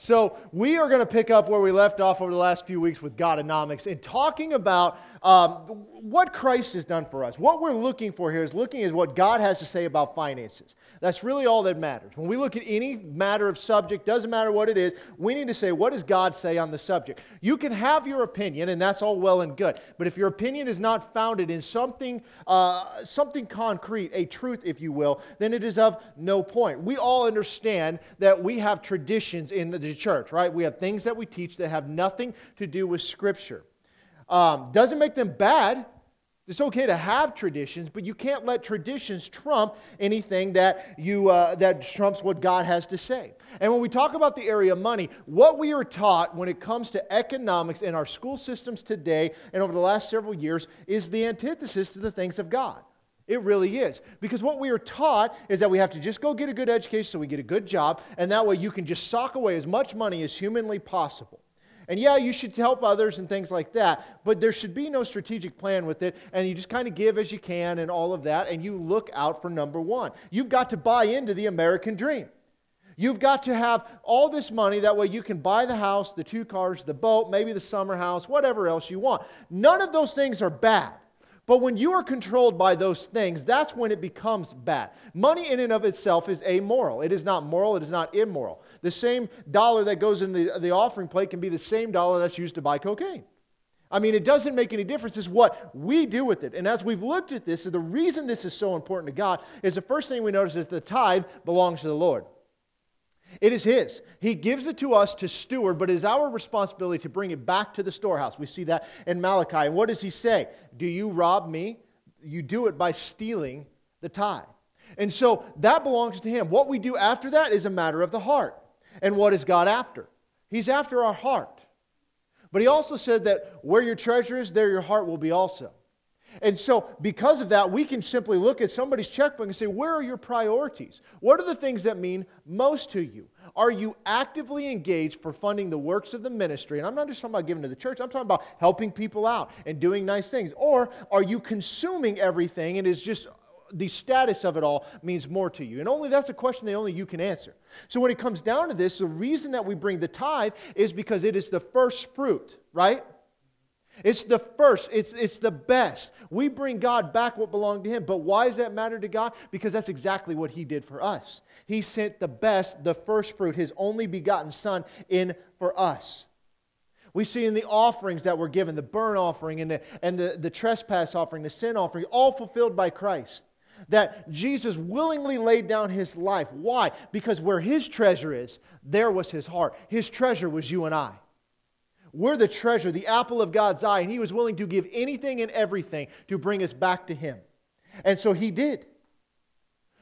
So, we are going to pick up where we left off over the last few weeks with Godonomics and talking about um, what Christ has done for us. What we're looking for here is looking at what God has to say about finances. That's really all that matters. When we look at any matter of subject, doesn't matter what it is, we need to say, what does God say on the subject? You can have your opinion, and that's all well and good. But if your opinion is not founded in something, uh, something concrete, a truth, if you will, then it is of no point. We all understand that we have traditions in the church, right? We have things that we teach that have nothing to do with Scripture. Um, doesn't make them bad. It's okay to have traditions, but you can't let traditions trump anything that, you, uh, that trumps what God has to say. And when we talk about the area of money, what we are taught when it comes to economics in our school systems today and over the last several years is the antithesis to the things of God. It really is. Because what we are taught is that we have to just go get a good education so we get a good job, and that way you can just sock away as much money as humanly possible. And yeah, you should help others and things like that, but there should be no strategic plan with it. And you just kind of give as you can and all of that, and you look out for number one. You've got to buy into the American dream. You've got to have all this money. That way you can buy the house, the two cars, the boat, maybe the summer house, whatever else you want. None of those things are bad. But when you are controlled by those things, that's when it becomes bad. Money in and of itself is amoral. It is not moral, it is not immoral. The same dollar that goes in the, the offering plate can be the same dollar that's used to buy cocaine. I mean, it doesn't make any difference. It's what we do with it. And as we've looked at this, the reason this is so important to God is the first thing we notice is the tithe belongs to the Lord. It is His. He gives it to us to steward, but it is our responsibility to bring it back to the storehouse. We see that in Malachi. And what does He say? Do you rob me? You do it by stealing the tithe. And so that belongs to Him. What we do after that is a matter of the heart. And what is God after? He's after our heart. But He also said that where your treasure is, there your heart will be also. And so, because of that, we can simply look at somebody's checkbook and say, Where are your priorities? What are the things that mean most to you? Are you actively engaged for funding the works of the ministry? And I'm not just talking about giving to the church, I'm talking about helping people out and doing nice things. Or are you consuming everything and is just the status of it all means more to you? And only that's a question that only you can answer. So, when it comes down to this, the reason that we bring the tithe is because it is the first fruit, right? It's the first, it's, it's the best. We bring God back what belonged to Him. But why does that matter to God? Because that's exactly what He did for us. He sent the best, the first fruit, His only begotten Son, in for us. We see in the offerings that were given, the burnt offering and the, and the, the trespass offering, the sin offering, all fulfilled by Christ. That Jesus willingly laid down his life. Why? Because where his treasure is, there was his heart. His treasure was you and I. We're the treasure, the apple of God's eye, and He was willing to give anything and everything to bring us back to Him. And so He did.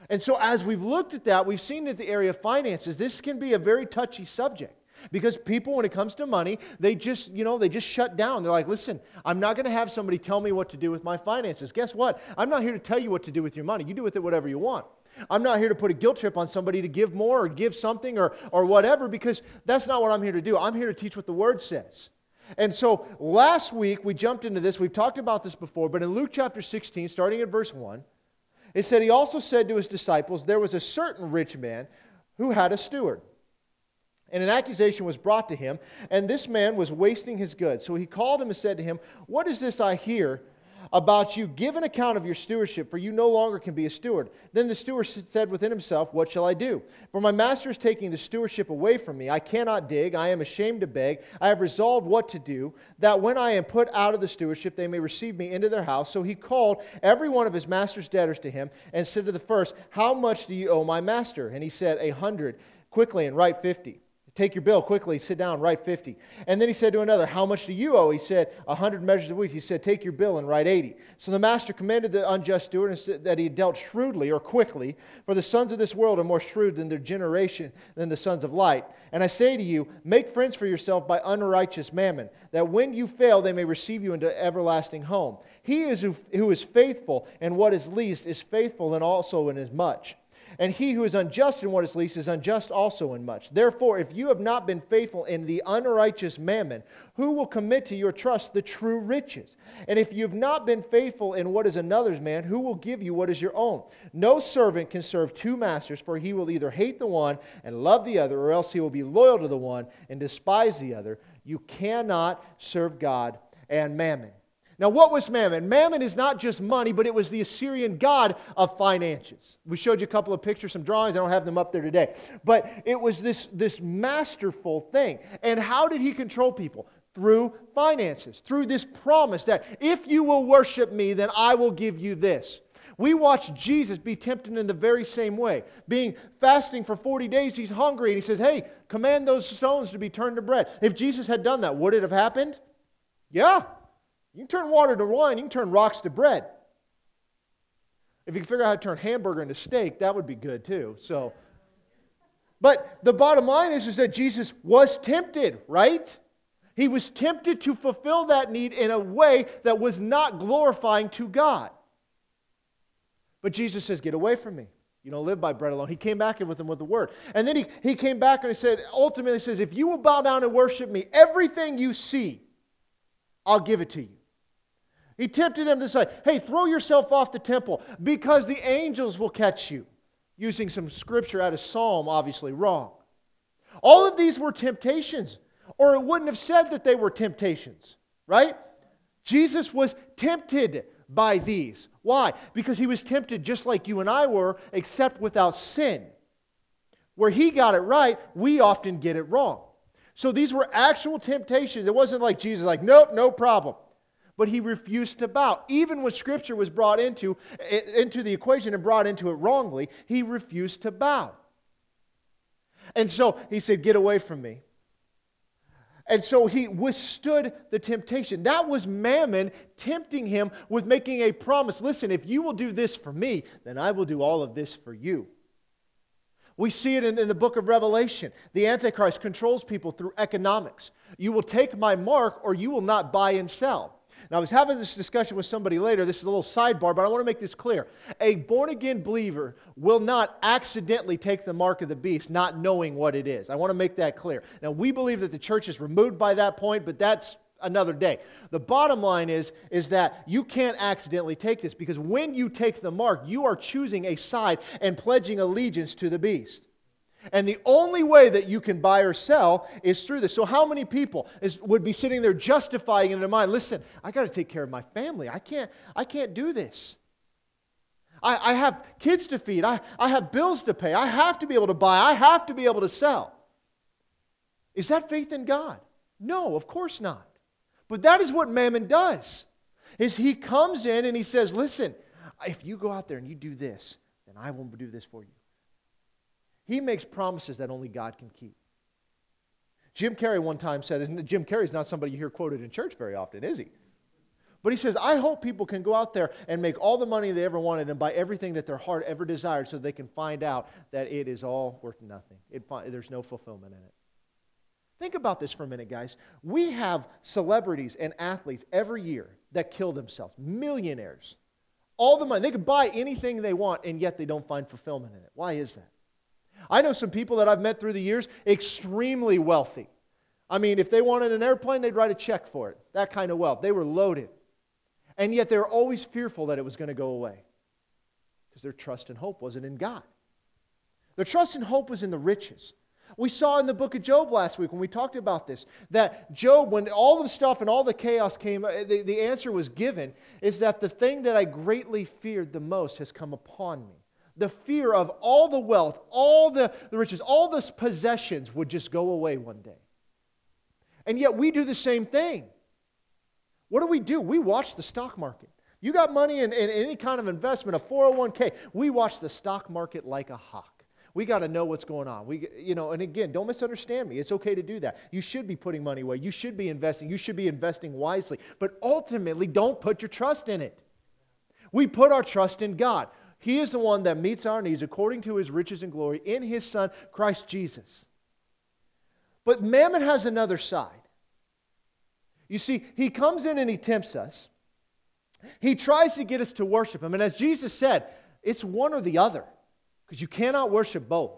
And so, as we've looked at that, we've seen that the area of finances, this can be a very touchy subject. Because people, when it comes to money, they just, you know, they just shut down. They're like, listen, I'm not going to have somebody tell me what to do with my finances. Guess what? I'm not here to tell you what to do with your money. You do with it whatever you want. I'm not here to put a guilt trip on somebody to give more or give something or, or whatever because that's not what I'm here to do. I'm here to teach what the Word says. And so last week we jumped into this. We've talked about this before, but in Luke chapter 16, starting at verse 1, it said, He also said to his disciples, There was a certain rich man who had a steward. And an accusation was brought to him, and this man was wasting his goods. So he called him and said to him, What is this I hear? About you, give an account of your stewardship, for you no longer can be a steward. Then the steward said within himself, What shall I do? For my master is taking the stewardship away from me. I cannot dig, I am ashamed to beg. I have resolved what to do, that when I am put out of the stewardship, they may receive me into their house. So he called every one of his master's debtors to him and said to the first, How much do you owe my master? And he said, A hundred. Quickly and write fifty. Take your bill quickly, sit down, write 50. And then he said to another, How much do you owe? He said, A 100 measures of wheat. He said, Take your bill and write 80. So the master commended the unjust steward and said that he dealt shrewdly or quickly, for the sons of this world are more shrewd than their generation than the sons of light. And I say to you, make friends for yourself by unrighteous mammon, that when you fail, they may receive you into everlasting home. He is who, who is faithful in what is least is faithful and also in as much. And he who is unjust in what is least is unjust also in much. Therefore, if you have not been faithful in the unrighteous mammon, who will commit to your trust the true riches? And if you have not been faithful in what is another's man, who will give you what is your own? No servant can serve two masters, for he will either hate the one and love the other, or else he will be loyal to the one and despise the other. You cannot serve God and mammon. Now, what was Mammon? Mammon is not just money, but it was the Assyrian god of finances. We showed you a couple of pictures, some drawings. I don't have them up there today. But it was this, this masterful thing. And how did he control people? Through finances, through this promise that if you will worship me, then I will give you this. We watch Jesus be tempted in the very same way. Being fasting for 40 days, he's hungry, and he says, Hey, command those stones to be turned to bread. If Jesus had done that, would it have happened? Yeah, you can turn water to wine, you can turn rocks to bread. If you can figure out how to turn hamburger into steak, that would be good too. So, but the bottom line is, is that Jesus was tempted, right? He was tempted to fulfill that need in a way that was not glorifying to God. But Jesus says, Get away from me. You don't live by bread alone. He came back in with him with the word. And then he, he came back and he said, ultimately says, if you will bow down and worship me, everything you see, I'll give it to you. He tempted him to say, hey, throw yourself off the temple because the angels will catch you. Using some scripture out of Psalm, obviously wrong. All of these were temptations, or it wouldn't have said that they were temptations, right? Jesus was tempted by these. Why? Because he was tempted just like you and I were, except without sin. Where he got it right, we often get it wrong. So these were actual temptations. It wasn't like Jesus, like, nope, no problem but he refused to bow. Even when Scripture was brought into, into the equation and brought into it wrongly, he refused to bow. And so he said, Get away from me. And so he withstood the temptation. That was Mammon tempting him with making a promise listen, if you will do this for me, then I will do all of this for you. We see it in, in, the book of Revelation. The Antichrist controls people through economics. You will take my mark or you will not buy and sell. Now, I was having this discussion with somebody later. This is a little sidebar, but I want to make this clear. A born again believer will not accidentally take the mark of the beast, not knowing what it is. I want to make that clear. Now, we believe that the church is removed by that point, but that's another day. The bottom line is, is that you can't accidentally take this because when you take the mark, you are choosing a side and pledging allegiance to the beast. And the only way that you can buy or sell is through this. So, how many people is, would be sitting there justifying in their mind, listen, I got to take care of my family. I can't, I can't do this. I, I have kids to feed. I, I have bills to pay. I have to be able to buy. I have to be able to sell. Is that faith in God? No, of course not. But that is what Mammon does. Is he comes in and he says, listen, if you go out there and you do this, then I will do this for you. He makes promises that only God can keep. Jim Carrey one time said, Jim Carrey's not somebody you hear quoted in church very often, is he? But he says, I hope people can go out there and make all the money they ever wanted and buy everything that their heart ever desired so they can find out that it is all worth nothing. It, there's no fulfillment in it. Think about this for a minute, guys. We have celebrities and athletes every year that kill themselves, millionaires. All the money. They could buy anything they want, and yet they don't find fulfillment in it. Why is that? I know some people that I've met through the years, extremely wealthy. I mean, if they wanted an airplane, they'd write a check for it. That kind of wealth. They were loaded. And yet they were always fearful that it was going to go away because their trust and hope wasn't in God. Their trust and hope was in the riches. We saw in the book of Job last week when we talked about this that Job, when all the stuff and all the chaos came, uh, the, the answer was given is that the thing that I greatly feared the most has come upon me the fear of all the wealth, all the, the riches, all the possessions would just go away one day. And yet we do the same thing. What do we do? We watch the stock market. You got money in, in any kind of investment, a 401k, we watch the stock market like a hawk. We got to know what's going on. We, you know, and again, don't misunderstand me. It's okay to do that. You should be putting money away. You should be investing. You should be investing wisely. But ultimately, don't put your trust in it. We put our trust in God. He is the one that meets our needs according to his riches and glory in his Son, Christ Jesus. But Mammon has another side. You see, he comes in and he tempts us. He tries to get us to worship him. And as Jesus said, it's one or the other. Because you cannot worship both.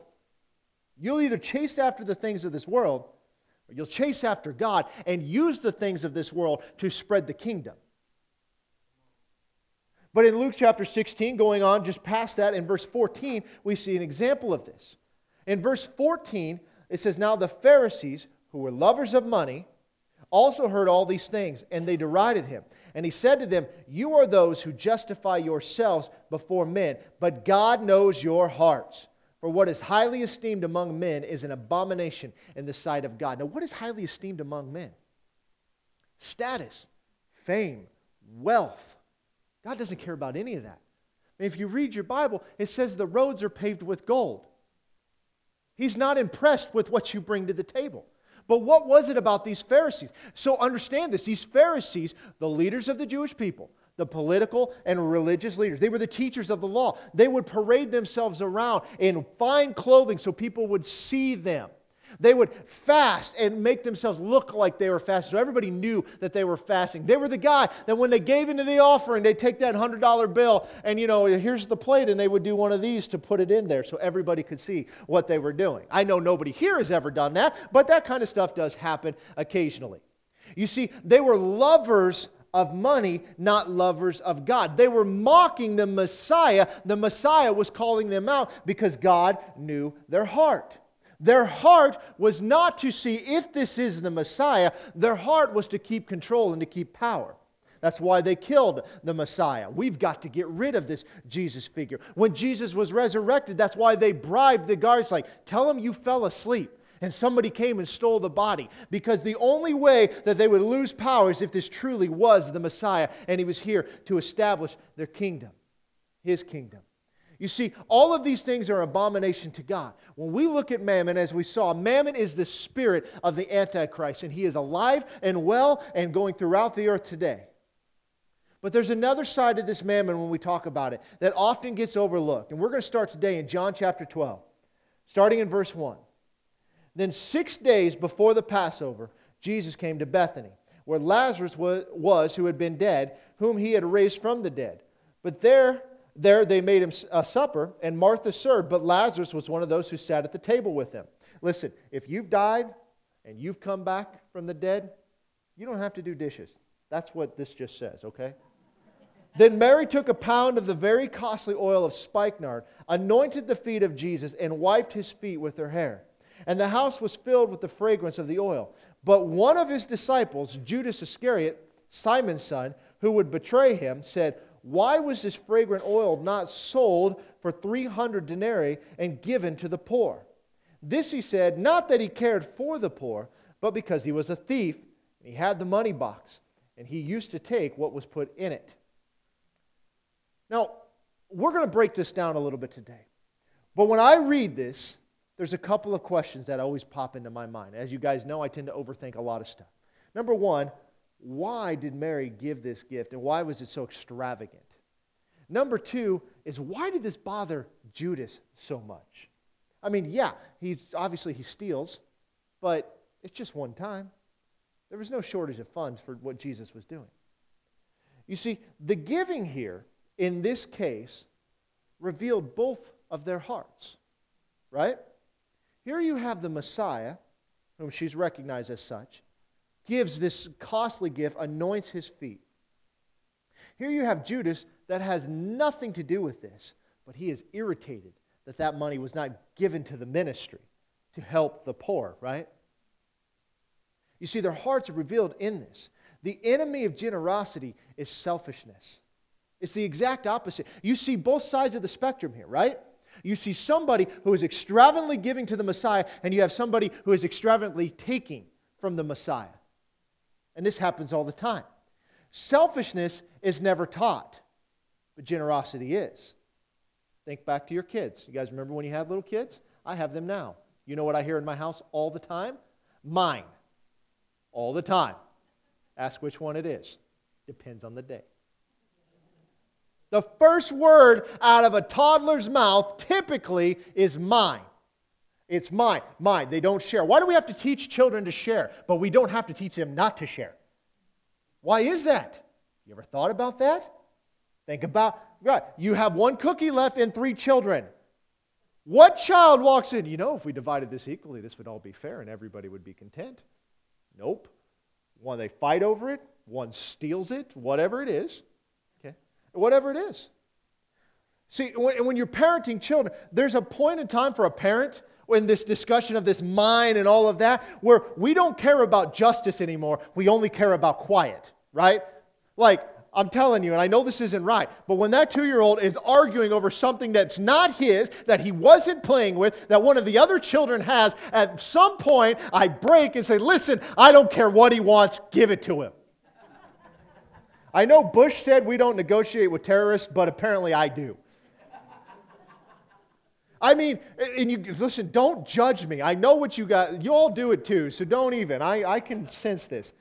You'll either chase after the things of this world, or you'll chase after God and use the things of this world to spread the kingdom. But in Luke chapter 16, going on just past that, in verse 14, we see an example of this. In verse 14, it says, Now the Pharisees, who were lovers of money, also heard all these things, and they derided him. And he said to them, You are those who justify yourselves before men, but God knows your hearts. For what is highly esteemed among men is an abomination in the sight of God. Now, what is highly esteemed among men? Status, fame, wealth. God doesn't care about any of that. if you read your Bible, it says the roads are paved with gold. He's not impressed with what you bring to the table. But what was it about these Pharisees? So understand this these Pharisees, the leaders of the Jewish people, the political and religious leaders, they were the teachers of the law. They would parade themselves around in fine clothing so people would see them. They would fast and make themselves look like they were fasting. So everybody knew that they were fasting. They were the guy that when they gave into the offering, they'd take that $100 bill and, you know, here's the plate, and they would do one of these to put it in there so everybody could see what they were doing. I know nobody here has ever done that, but that kind of stuff does happen occasionally. You see, they were lovers of money, not lovers of God. They were mocking the Messiah. The Messiah was calling them out because God knew their heart. Their heart was not to see if this is the Messiah, their heart was to keep control and to keep power. That's why they killed the Messiah. We've got to get rid of this Jesus figure. When Jesus was resurrected, that's why they bribed the guards, like, tell them you fell asleep and somebody came and stole the body. Because the only way that they would lose power is if this truly was the Messiah and he was here to establish their kingdom, his kingdom. You see, all of these things are an abomination to God. When we look at mammon, as we saw, mammon is the spirit of the Antichrist, and he is alive and well and going throughout the earth today. But there's another side of this mammon when we talk about it that often gets overlooked. And we're going to start today in John chapter 12, starting in verse 1. Then, six days before the Passover, Jesus came to Bethany, where Lazarus was, who had been dead, whom he had raised from the dead. But there there they made him a supper, and Martha served, but Lazarus was one of those who sat at the table with them. Listen, if you've died and you've come back from the dead, you don't have to do dishes. That's what this just says, okay? then Mary took a pound of the very costly oil of spikenard, anointed the feet of Jesus, and wiped his feet with her hair. And the house was filled with the fragrance of the oil. But one of his disciples, Judas Iscariot, Simon's son, who would betray him, said, why was this fragrant oil not sold for 300 denarii and given to the poor? This he said, not that he cared for the poor, but because he was a thief. And he had the money box, and he used to take what was put in it. Now, we're going to break this down a little bit today. But when I read this, there's a couple of questions that always pop into my mind. As you guys know, I tend to overthink a lot of stuff. Number one, why did Mary give this gift and why was it so extravagant? Number two is why did this bother Judas so much? I mean, yeah, he's obviously he steals, but it's just one time. There was no shortage of funds for what Jesus was doing. You see, the giving here in this case revealed both of their hearts, right? Here you have the Messiah, whom she's recognized as such, gives this costly gift, anoints his feet. Here you have Judas that has nothing to do with this, but he is irritated that that money was not given to the ministry to help the poor, right? You see, their hearts are revealed in this. The enemy of generosity is selfishness. It's the exact opposite. You see both sides of the spectrum here, right? You see somebody who is extravagantly giving to the Messiah, and you have somebody who is extravagantly taking from the Messiah. And this happens all the time. Selfishness is never taught, but generosity is. Think back to your kids. You guys remember when you had little kids? I have them now. You know what I hear in my house all the time? Mine. All the time. Ask which one it is. Depends on the day. The first word out of a toddler's mouth typically is mine. It's mine, mine. They don't share. Why do we have to teach children to share, but we don't have to teach them not to share? Why is that? You ever thought about that? Think about, God, you have one cookie left and three children. What child walks in? You know, if we divided this equally, this would all be fair and everybody would be content. Nope. One, they fight over it, one steals it, whatever it is. Okay? Whatever it is. See, when, when you're parenting children, there's a point in time for a parent in this discussion of this mind and all of that where we don't care about justice anymore. We only care about quiet, right? Like, I'm telling you, and I know this isn't right, but when that two year old is arguing over something that's not his, that he wasn't playing with, that one of the other children has, at some point I break and say, Listen, I don't care what he wants, give it to him. I know Bush said we don't negotiate with terrorists, but apparently I do. I mean, and you listen, don't judge me. I know what you got. You all do it too, so don't even. I, I can sense this.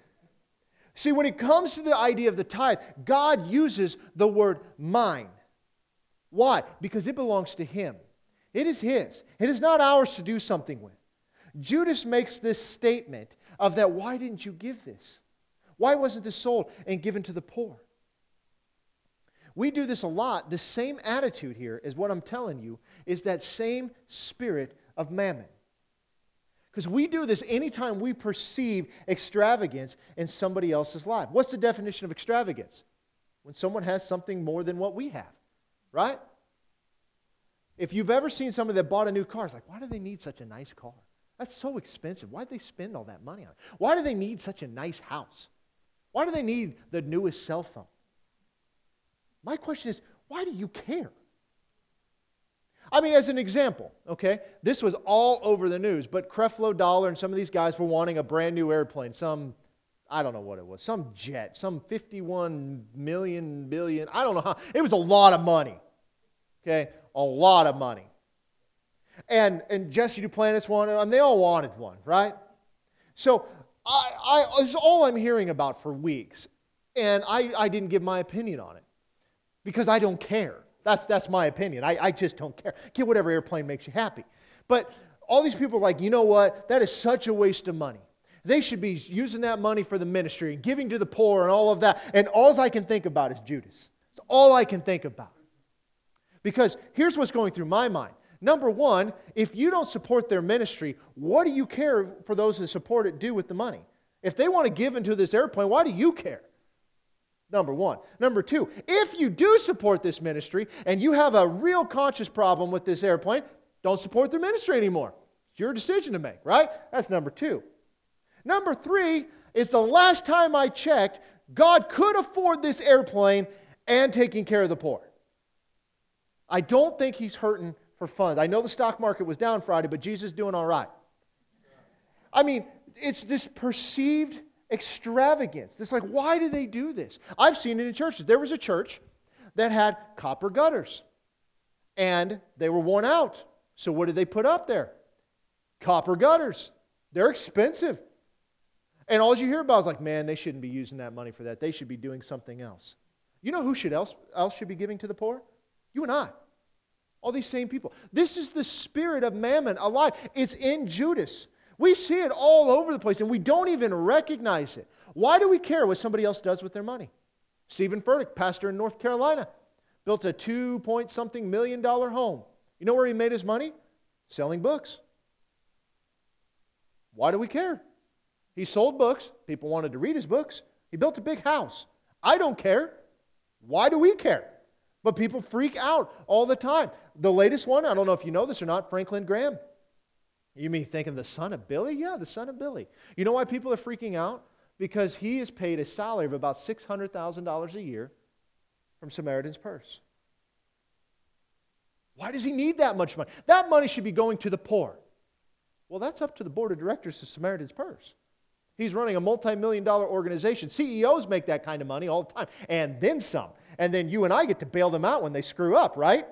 See, when it comes to the idea of the tithe, God uses the word mine. Why? Because it belongs to Him. It is His. It is not ours to do something with. Judas makes this statement of that why didn't you give this? Why wasn't this sold and given to the poor? We do this a lot. The same attitude here is what I'm telling you is that same spirit of mammon. Because we do this anytime we perceive extravagance in somebody else's life. What's the definition of extravagance? When someone has something more than what we have, right? If you've ever seen somebody that bought a new car, it's like, why do they need such a nice car? That's so expensive. Why do they spend all that money on it? Why do they need such a nice house? Why do they need the newest cell phone? My question is, why do you care? I mean, as an example, okay, this was all over the news, but Creflo Dollar and some of these guys were wanting a brand new airplane, some, I don't know what it was, some jet, some 51 million, billion, I don't know how, it was a lot of money, okay, a lot of money. And, and Jesse Duplantis wanted, and they all wanted one, right? So I, I, this is all I'm hearing about for weeks, and I, I didn't give my opinion on it because I don't care. That's, that's my opinion. I, I just don't care. Get whatever airplane makes you happy. But all these people are like, you know what? That is such a waste of money. They should be using that money for the ministry and giving to the poor and all of that. And all I can think about is Judas. It's all I can think about. Because here's what's going through my mind. Number one, if you don't support their ministry, what do you care for those that support it do with the money? If they want to give into this airplane, why do you care? Number one. Number two, if you do support this ministry and you have a real conscious problem with this airplane, don't support their ministry anymore. It's your decision to make, right? That's number two. Number three is the last time I checked, God could afford this airplane and taking care of the poor. I don't think he's hurting for funds. I know the stock market was down Friday, but Jesus is doing all right. I mean, it's this perceived extravagance. It's like, why do they do this? I've seen it in churches. There was a church that had copper gutters, and they were worn out. So, what did they put up there? Copper gutters. They're expensive. And all you hear about is like, man, they shouldn't be using that money for that. They should be doing something else. You know who should else, else should be giving to the poor? You and I. All these same people. This is the spirit of mammon alive. It's in Judas. We see it all over the place and we don't even recognize it. Why do we care what somebody else does with their money? Steven Furtick, pastor in North Carolina, built a two point something million dollar home. You know where he made his money? Selling books. Why do we care? He sold books. People wanted to read his books. He built a big house. I don't care. Why do we care? But people freak out all the time. The latest one, I don't know if you know this or not, Franklin Graham. You mean thinking the son of Billy? Yeah, the son of Billy. You know why people are freaking out? Because he is paid a salary of about $600,000 a year from Samaritan's Purse. Why does he need that much money? That money should be going to the poor. Well, that's up to the board of directors of Samaritan's Purse. He's running a multi million dollar organization. CEOs make that kind of money all the time, and then some. And then you and I get to bail them out when they screw up, right?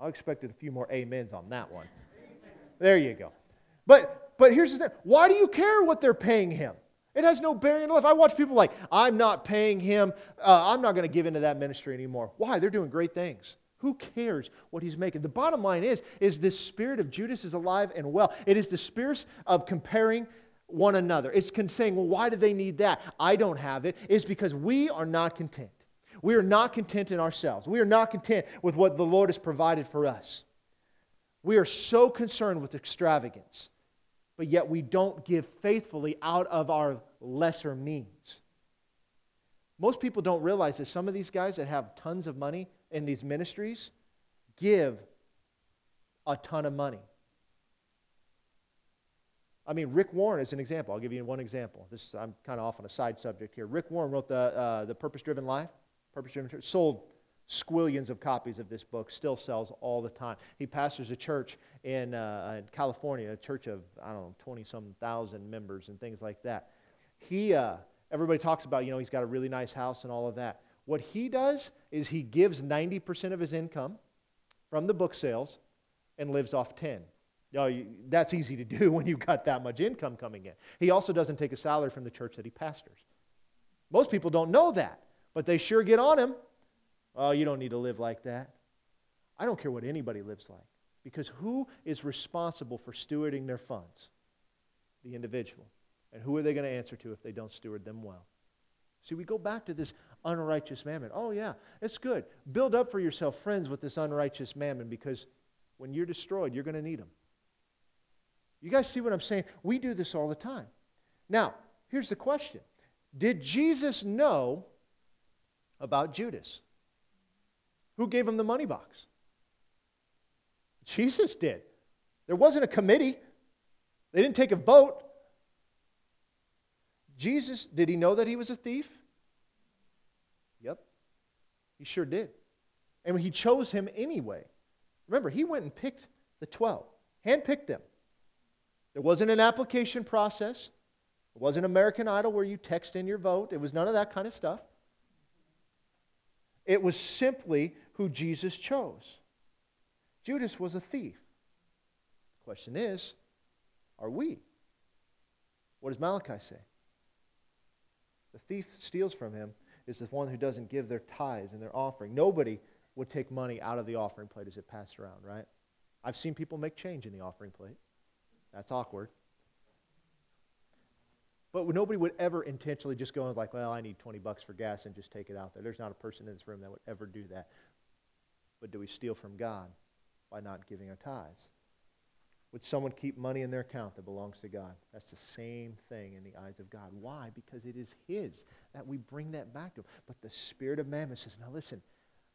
I expected a few more amens on that one. There you go. But, but here's the thing why do you care what they're paying him? It has no bearing on life. I watch people like, I'm not paying him, uh, I'm not going to give into that ministry anymore. Why? They're doing great things. Who cares what he's making? The bottom line is, is this spirit of Judas is alive and well. It is the spirit of comparing one another. It's saying, well, why do they need that? I don't have it. It's because we are not content. We are not content in ourselves. We are not content with what the Lord has provided for us. We are so concerned with extravagance, but yet we don't give faithfully out of our lesser means. Most people don't realize that some of these guys that have tons of money in these ministries give a ton of money. I mean, Rick Warren is an example. I'll give you one example. This I'm kind of off on a side subject here. Rick Warren wrote the uh, the Purpose Driven Life. Purpose Driven sold squillions of copies of this book. Still sells all the time. He pastors a church in, uh, in California, a church of I don't know twenty some thousand members and things like that. He uh, everybody talks about you know he's got a really nice house and all of that. What he does is he gives ninety percent of his income from the book sales and lives off ten. You know, that's easy to do when you've got that much income coming in. He also doesn't take a salary from the church that he pastors. Most people don't know that, but they sure get on him. Oh, you don't need to live like that. I don't care what anybody lives like because who is responsible for stewarding their funds? The individual. And who are they going to answer to if they don't steward them well? See, we go back to this unrighteous mammon. Oh, yeah, it's good. Build up for yourself friends with this unrighteous mammon because when you're destroyed, you're going to need them. You guys see what I'm saying? We do this all the time. Now, here's the question Did Jesus know about Judas? Who gave him the money box? Jesus did. There wasn't a committee, they didn't take a vote. Jesus, did he know that he was a thief? Yep, he sure did. And he chose him anyway. Remember, he went and picked the 12, handpicked them. There wasn't an application process. It wasn't American Idol where you text in your vote. It was none of that kind of stuff. It was simply who Jesus chose. Judas was a thief. The question is, are we? What does Malachi say? The thief steals from him is the one who doesn't give their tithes and their offering. Nobody would take money out of the offering plate as it passed around, right? I've seen people make change in the offering plate. That's awkward. But nobody would ever intentionally just go and like, well, I need 20 bucks for gas and just take it out there. There's not a person in this room that would ever do that. But do we steal from God by not giving our tithes? Would someone keep money in their account that belongs to God? That's the same thing in the eyes of God. Why? Because it is His that we bring that back to Him. But the Spirit of Mammon says, now listen,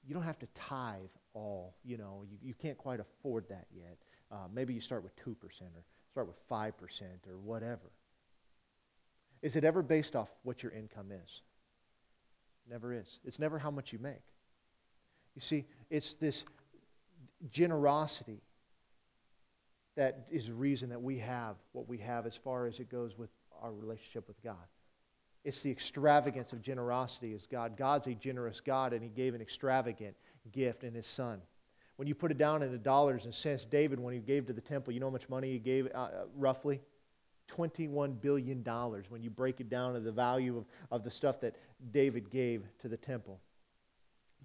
you don't have to tithe all. You know, you, you can't quite afford that yet. Uh, maybe you start with 2% or start with 5% or whatever. Is it ever based off what your income is? Never is. It's never how much you make. You see, it's this generosity that is the reason that we have what we have as far as it goes with our relationship with God. It's the extravagance of generosity as God. God's a generous God, and He gave an extravagant gift in His Son. When you put it down into dollars and cents, David, when he gave to the temple, you know how much money he gave uh, uh roughly? $21 billion when you break it down to the value of, of the stuff that David gave to the temple.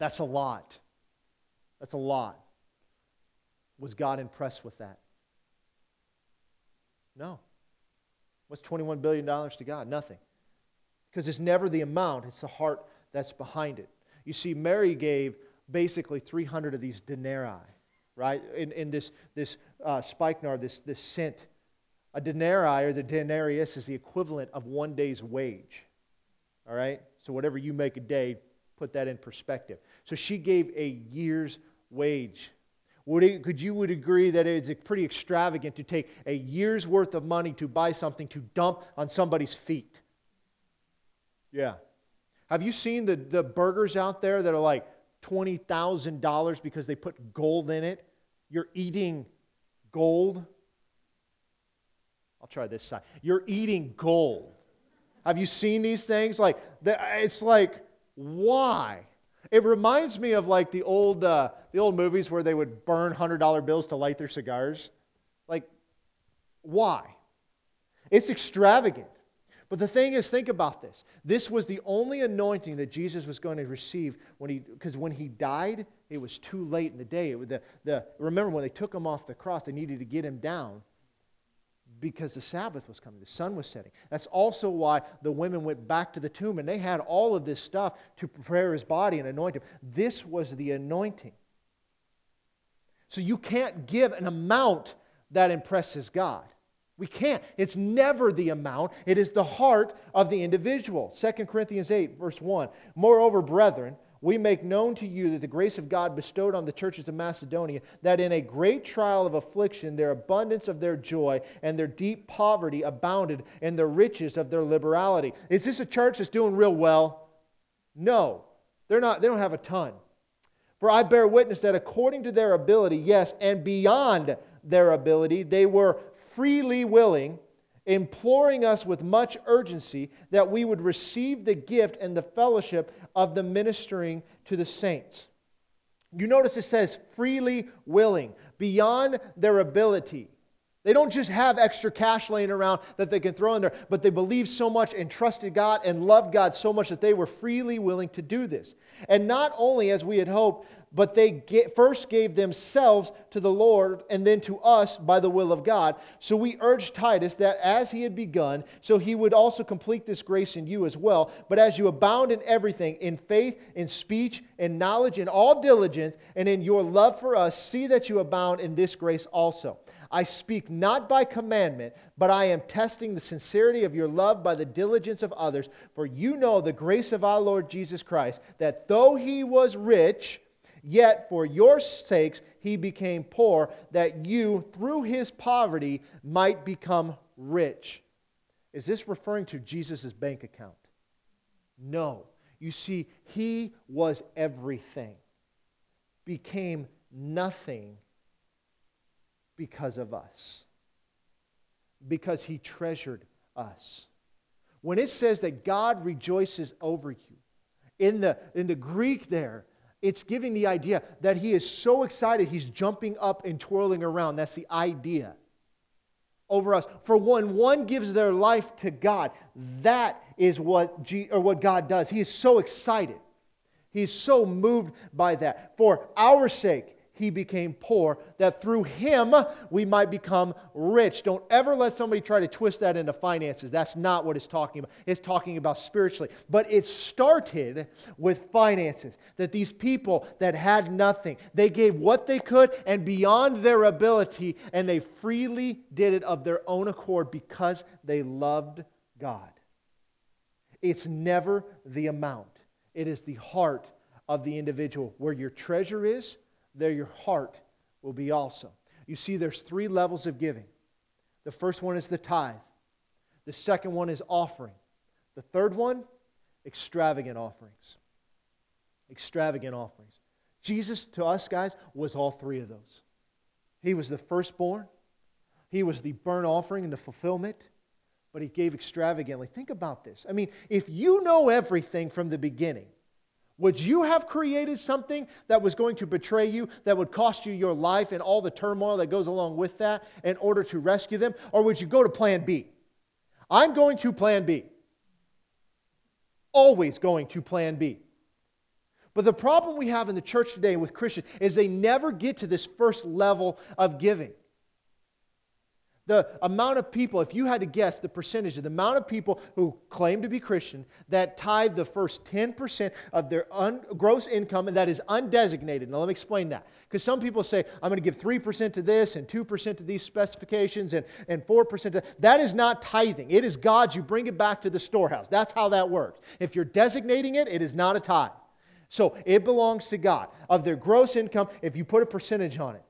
That's a lot. That's a lot. Was God impressed with that? No. What's $21 billion to God? Nothing. Because it's never the amount, it's the heart that's behind it. You see, Mary gave basically 300 of these denarii, right? In, in this, this uh, spikenard, this, this scent. A denarii, or the denarius, is the equivalent of one day's wage. All right? So whatever you make a day, put that in perspective. So she gave a year's wage. Would it, could you would agree that it's pretty extravagant to take a year's worth of money to buy something to dump on somebody's feet? Yeah. Have you seen the, the burgers out there that are like $20,000 because they put gold in it. You're eating gold. I'll try this side. You're eating gold. Have you seen these things? Like, it's like, why? It reminds me of like the old, uh, the old movies where they would burn $100 bills to light their cigars. Like, why? It's extravagant. But the thing is, think about this. This was the only anointing that Jesus was going to receive when he, because when he died, it was too late in the day. It the, the, remember, when they took him off the cross, they needed to get him down. Because the Sabbath was coming, the sun was setting. That's also why the women went back to the tomb and they had all of this stuff to prepare his body and anoint him. This was the anointing. So you can't give an amount that impresses God. We can't. It's never the amount, it is the heart of the individual. 2 Corinthians 8, verse 1. Moreover, brethren, we make known to you that the grace of God bestowed on the churches of Macedonia, that in a great trial of affliction, their abundance of their joy and their deep poverty abounded in the riches of their liberality. Is this a church that's doing real well? No. They're not, they don't have a ton. For I bear witness that according to their ability, yes, and beyond their ability, they were freely willing, imploring us with much urgency that we would receive the gift and the fellowship of the ministering to the saints. You notice it says freely willing, beyond their ability. They don't just have extra cash laying around that they can throw in there, but they believed so much and trusted God and loved God so much that they were freely willing to do this. And not only, as we had hoped, but they get, first gave themselves to the Lord and then to us by the will of God. So we urge Titus that as he had begun, so he would also complete this grace in you as well. But as you abound in everything, in faith, in speech, in knowledge, in all diligence, and in your love for us, see that you abound in this grace also. I speak not by commandment, but I am testing the sincerity of your love by the diligence of others. For you know the grace of our Lord Jesus Christ, that though he was rich, Yet for your sakes he became poor, that you, through his poverty, might become rich. Is this referring to Jesus' bank account? No. You see, he was everything, became nothing because of us, because he treasured us. When it says that God rejoices over you, in the, in the Greek there, it's giving the idea that he is so excited he's jumping up and twirling around. That's the idea over us. For when one gives their life to God, that is what, G, or what God does. He is so excited. He's so moved by that. For our sake, he became poor, that through him we might become rich. Don't ever let somebody try to twist that into finances. That's not what it's talking about. It's talking about spiritually. But it started with finances. That these people that had nothing, they gave what they could and beyond their ability, and they freely did it of their own accord because they loved God. It's never the amount, it is the heart of the individual. Where your treasure is, there your heart will be also. You see, there's three levels of giving. The first one is the tithe, the second one is offering, the third one, extravagant offerings. Extravagant offerings. Jesus, to us guys, was all three of those. He was the firstborn, he was the burnt offering and the fulfillment, but he gave extravagantly. Think about this. I mean, if you know everything from the beginning, would you have created something that was going to betray you, that would cost you your life and all the turmoil that goes along with that in order to rescue them? Or would you go to plan B? I'm going to plan B. Always going to plan B. But the problem we have in the church today with Christians is they never get to this first level of giving the amount of people, if you had to guess the percentage of the amount of people who claim to be Christian that tithe the first 10% of their un, gross income and that is undesignated. Now, let me explain that. Because some people say, I'm going to give 3% to this and 2% to these specifications and, and 4% to that. That is not tithing. It is God's. You bring it back to the storehouse. That's how that works. If you're designating it, it is not a tithe. So it belongs to God. Of their gross income, if you put a percentage on it,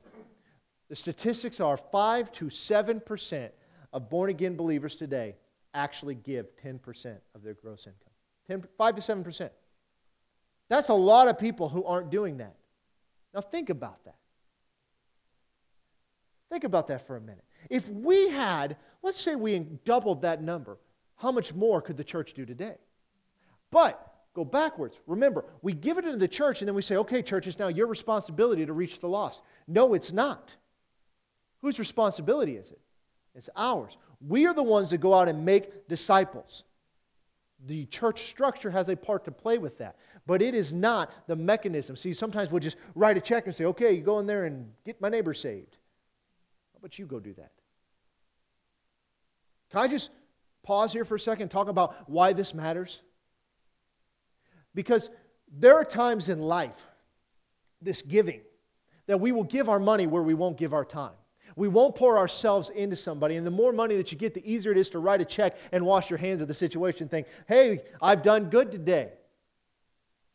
the statistics are 5 to 7% of born again believers today actually give 10% of their gross income. 10, 5 to 7%. That's a lot of people who aren't doing that. Now, think about that. Think about that for a minute. If we had, let's say we doubled that number, how much more could the church do today? But go backwards. Remember, we give it into the church and then we say, okay, church, it's now your responsibility to reach the lost. No, it's not. Whose responsibility is it? It's ours. We are the ones that go out and make disciples. The church structure has a part to play with that, but it is not the mechanism. See, sometimes we'll just write a check and say, okay, you go in there and get my neighbor saved. How about you go do that? Can I just pause here for a second and talk about why this matters? Because there are times in life, this giving, that we will give our money where we won't give our time. We won't pour ourselves into somebody. And the more money that you get, the easier it is to write a check and wash your hands of the situation think, hey, I've done good today.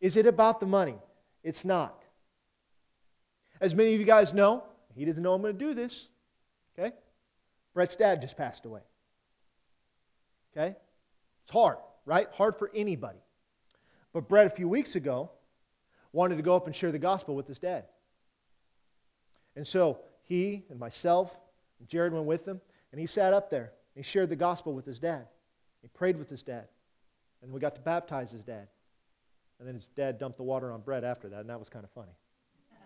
Is it about the money? It's not. As many of you guys know, he doesn't know I'm going to do this. Okay? Brett's dad just passed away. Okay? It's hard, right? Hard for anybody. But Brett, a few weeks ago, wanted to go up and share the gospel with his dad. And so he and myself and Jared went with him, and he sat up there. he shared the gospel with his dad. He prayed with his dad. And we got to baptize his dad. And then his dad dumped the water on Brett after that, and that was kind of funny.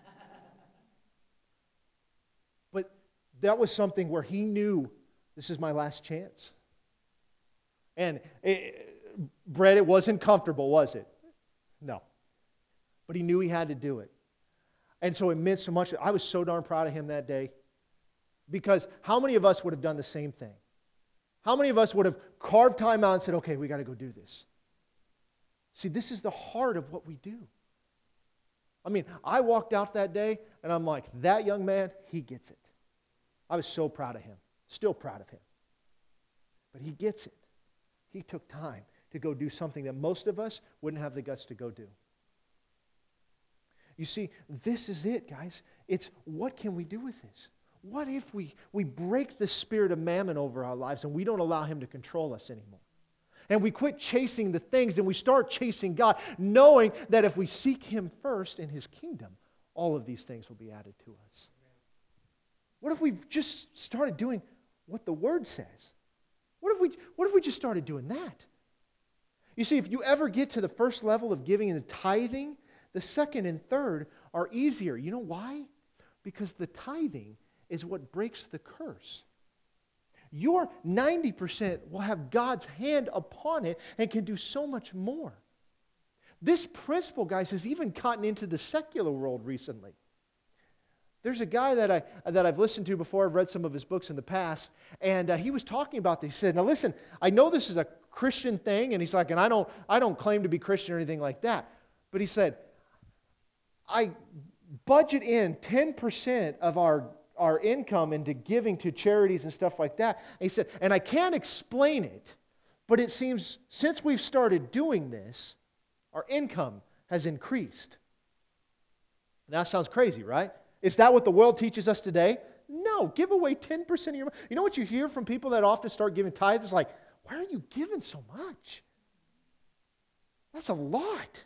but that was something where he knew this is my last chance. And it, Brett, it wasn't comfortable, was it? No. But he knew he had to do it. And so it meant so much. I was so darn proud of him that day because how many of us would have done the same thing? How many of us would have carved time out and said, okay, we got to go do this? See, this is the heart of what we do. I mean, I walked out that day and I'm like, that young man, he gets it. I was so proud of him, still proud of him. But he gets it. He took time to go do something that most of us wouldn't have the guts to go do. You see, this is it, guys. It's what can we do with this? What if we, we break the spirit of mammon over our lives and we don't allow him to control us anymore? And we quit chasing the things and we start chasing God, knowing that if we seek him first in his kingdom, all of these things will be added to us. What if we just started doing what the word says? What if we, what if we just started doing that? You see, if you ever get to the first level of giving and tithing, the second and third are easier. You know why? Because the tithing is what breaks the curse. Your 90% will have God's hand upon it and can do so much more. This principle, guys, has even gotten into the secular world recently. There's a guy that, I, that I've listened to before, I've read some of his books in the past, and uh, he was talking about this. He said, Now listen, I know this is a Christian thing, and he's like, and I don't, I don't claim to be Christian or anything like that. But he said, I budget in 10% of our, our income into giving to charities and stuff like that. And he said, and I can't explain it, but it seems since we've started doing this, our income has increased. Now, that sounds crazy, right? Is that what the world teaches us today? No, give away 10% of your money. You know what you hear from people that often start giving tithes? Like, why are you giving so much? That's a lot.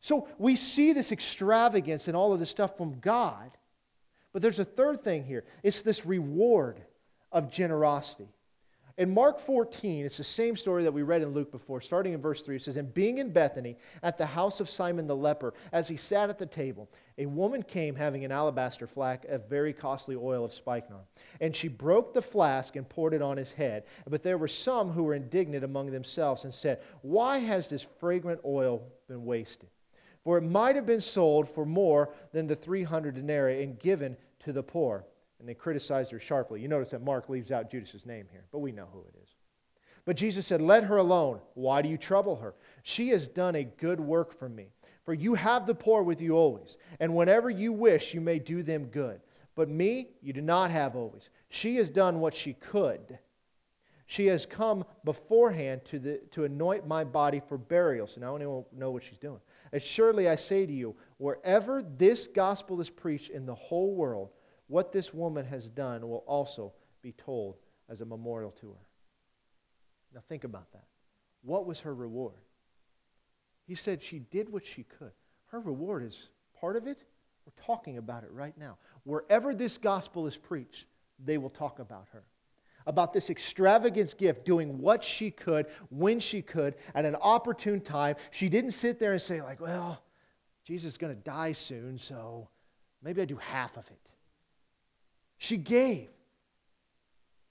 So we see this extravagance and all of this stuff from God. But there's a third thing here it's this reward of generosity. In Mark 14, it's the same story that we read in Luke before, starting in verse 3. It says, And being in Bethany at the house of Simon the leper, as he sat at the table, a woman came having an alabaster flask of very costly oil of spikenard. And she broke the flask and poured it on his head. But there were some who were indignant among themselves and said, Why has this fragrant oil been wasted? For it might have been sold for more than the 300 denarii and given to the poor. And they criticized her sharply. You notice that Mark leaves out Judas's name here, but we know who it is. But Jesus said, Let her alone. Why do you trouble her? She has done a good work for me. For you have the poor with you always, and whenever you wish, you may do them good. But me, you do not have always. She has done what she could. She has come beforehand to, the, to anoint my body for burial. So now anyone will know what she's doing. Surely I say to you, wherever this gospel is preached in the whole world, what this woman has done will also be told as a memorial to her. Now think about that. What was her reward? He said she did what she could. Her reward is part of it. We're talking about it right now. Wherever this gospel is preached, they will talk about her about this extravagant gift, doing what she could, when she could, at an opportune time. She didn't sit there and say, like, well, Jesus is going to die soon, so maybe I do half of it. She gave.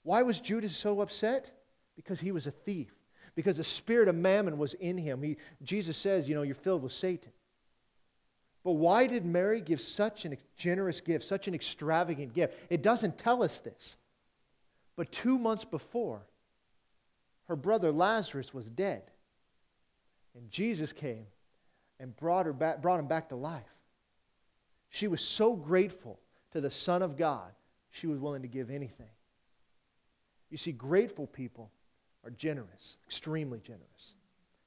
Why was Judas so upset? Because he was a thief. Because the spirit of mammon was in him. He, Jesus says, you know, you're filled with Satan. But why did Mary give such a generous gift, such an extravagant gift? It doesn't tell us this. But two months before, her brother Lazarus was dead. And Jesus came and brought, her back, brought him back to life. She was so grateful to the Son of God, she was willing to give anything. You see, grateful people are generous, extremely generous,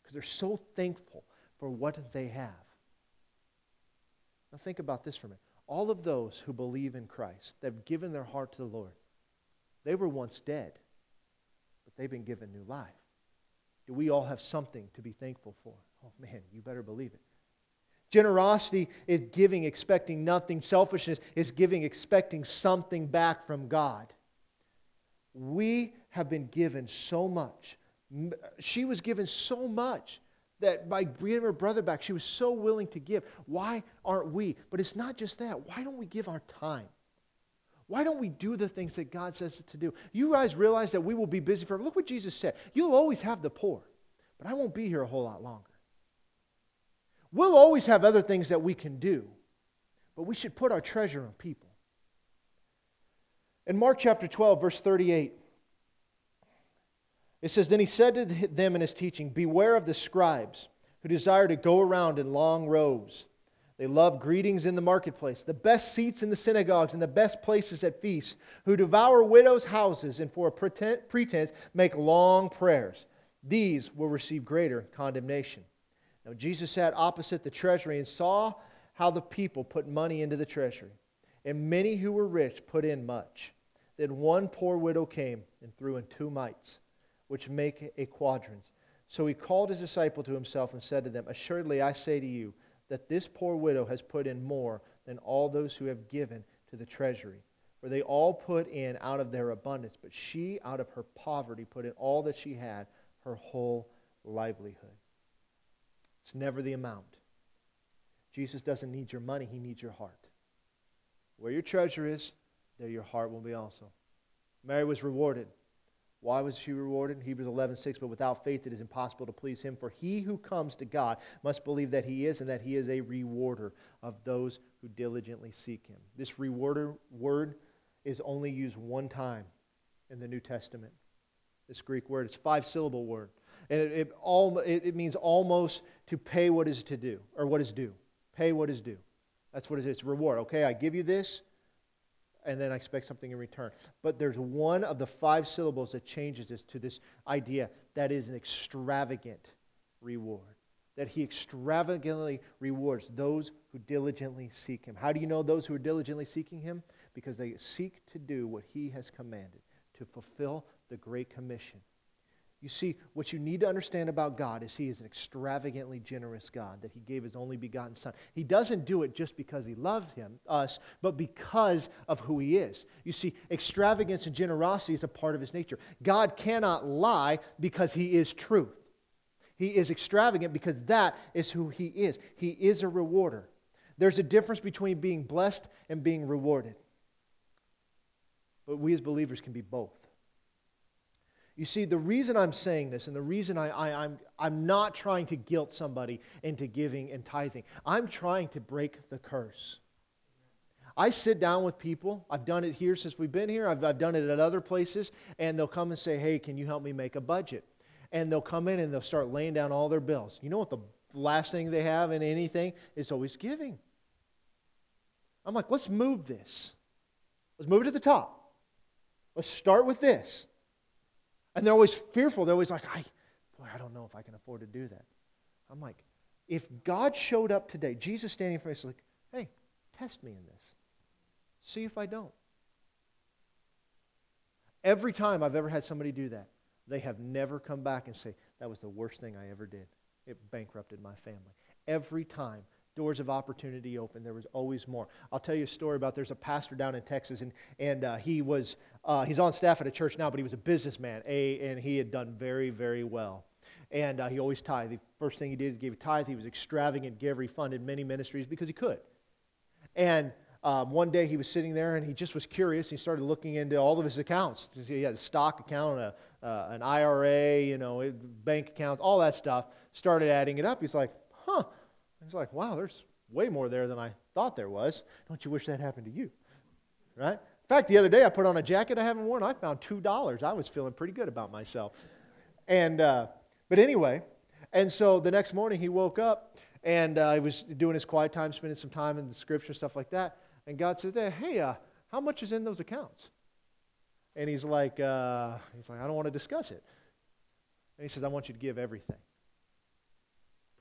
because they're so thankful for what they have. Now, think about this for a minute. All of those who believe in Christ, that have given their heart to the Lord, they were once dead, but they've been given new life. Do we all have something to be thankful for? Oh, man, you better believe it. Generosity is giving, expecting nothing. Selfishness is giving, expecting something back from God. We have been given so much. She was given so much that by bringing her brother back, she was so willing to give. Why aren't we? But it's not just that. Why don't we give our time? Why don't we do the things that God says to do? You guys realize that we will be busy forever. Look what Jesus said. You'll always have the poor, but I won't be here a whole lot longer. We'll always have other things that we can do, but we should put our treasure on people. In Mark chapter 12, verse 38, it says, Then he said to them in his teaching, Beware of the scribes who desire to go around in long robes. They love greetings in the marketplace, the best seats in the synagogues, and the best places at feasts, who devour widows' houses and for a pretense make long prayers. These will receive greater condemnation. Now, Jesus sat opposite the treasury and saw how the people put money into the treasury. And many who were rich put in much. Then one poor widow came and threw in two mites which make a quadrans. So he called his disciple to himself and said to them, Assuredly I say to you that this poor widow has put in more than all those who have given to the treasury. For they all put in out of their abundance, but she out of her poverty put in all that she had, her whole livelihood. It's never the amount. Jesus doesn't need your money, he needs your heart. Where your treasure is, there your heart will be also. Mary was rewarded why was she rewarded? Hebrews 11, 6, but without faith it is impossible to please him. For he who comes to God must believe that he is and that he is a rewarder of those who diligently seek him. This rewarder word is only used one time in the New Testament. This Greek word, it's five syllable word. And it, it, all, it, it means almost to pay what is to do, or what is due. Pay what is due. That's what it is. It's reward. Okay, I give you this and then I expect something in return. But there's one of the five syllables that changes this to this idea that is an extravagant reward. That he extravagantly rewards those who diligently seek him. How do you know those who are diligently seeking him? Because they seek to do what he has commanded, to fulfill the Great Commission. You see, what you need to understand about God is He is an extravagantly generous God, that He gave His only begotten Son. He doesn't do it just because He loved him, us, but because of who He is. You see, extravagance and generosity is a part of His nature. God cannot lie because He is truth. He is extravagant because that is who He is. He is a rewarder. There's a difference between being blessed and being rewarded. But we as believers can be both. You see, the reason I'm saying this and the reason I, I, am I'm, I'm not trying to guilt somebody into giving and tithing, I'm trying to break the curse. I sit down with people. I've done it here since we've been here. I've, I've done it at other places. And they'll come and say, Hey, can you help me make a budget? And they'll come in and they'll start laying down all their bills. You know what the last thing they have in anything is always giving. I'm like, Let's move this. Let's move it to the top. Let's start with this. And they're always fearful. They're always like, I, boy, I don't know if I can afford to do that. I'm like, if God showed up today, Jesus standing in front of us, like, hey, test me in this. See if I don't. Every time I've ever had somebody do that, they have never come back and say, that was the worst thing I ever did. It bankrupted my family. Every time doors of opportunity open. There was always more. I'll tell you a story about there's a pastor down in Texas, and, and uh, he was, uh, he's on staff at a church now, but he was a businessman, a, and he had done very, very well. And uh, he always tithe. The first thing he did is give a tithe. He was extravagant giver. He funded many ministries because he could. And um, one day he was sitting there and he just was curious. He started looking into all of his accounts. He had a stock account, a, uh, an IRA, you know, bank accounts, all that stuff. Started adding it up. He's like, He's like, wow, there's way more there than I thought there was. Don't you wish that happened to you? Right? In fact, the other day I put on a jacket I haven't worn. I found $2. I was feeling pretty good about myself. And, uh, but anyway, and so the next morning he woke up and uh, he was doing his quiet time, spending some time in the scripture, stuff like that. And God says, hey, uh, how much is in those accounts? And he's like, uh, he's like, I don't want to discuss it. And he says, I want you to give everything.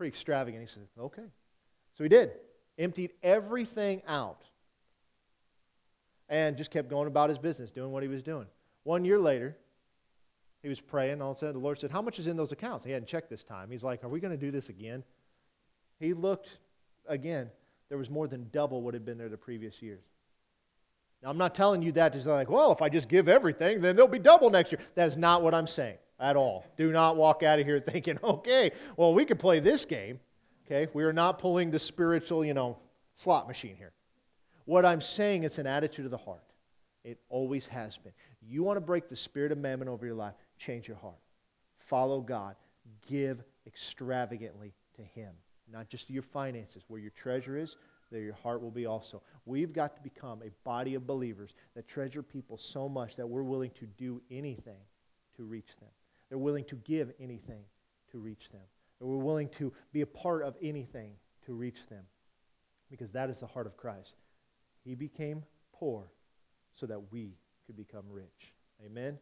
Pretty extravagant. He says, okay. So he did. Emptied everything out. And just kept going about his business, doing what he was doing. One year later, he was praying. All of a sudden, the Lord said, How much is in those accounts? He hadn't checked this time. He's like, Are we going to do this again? He looked again. There was more than double what had been there the previous years. Now, I'm not telling you that to say, like, well, if I just give everything, then there'll be double next year. That is not what I'm saying at all. Do not walk out of here thinking, okay, well, we could play this game. Okay? We are not pulling the spiritual, you know, slot machine here. What I'm saying is an attitude of the heart. It always has been. You want to break the spirit of mammon over your life, change your heart. Follow God. Give extravagantly to Him. Not just your finances. Where your treasure is, there your heart will be also. We've got to become a body of believers that treasure people so much that we're willing to do anything to reach them. They're willing to give anything to reach them. That we're willing to be a part of anything to reach them. Because that is the heart of Christ. He became poor so that we could become rich. Amen.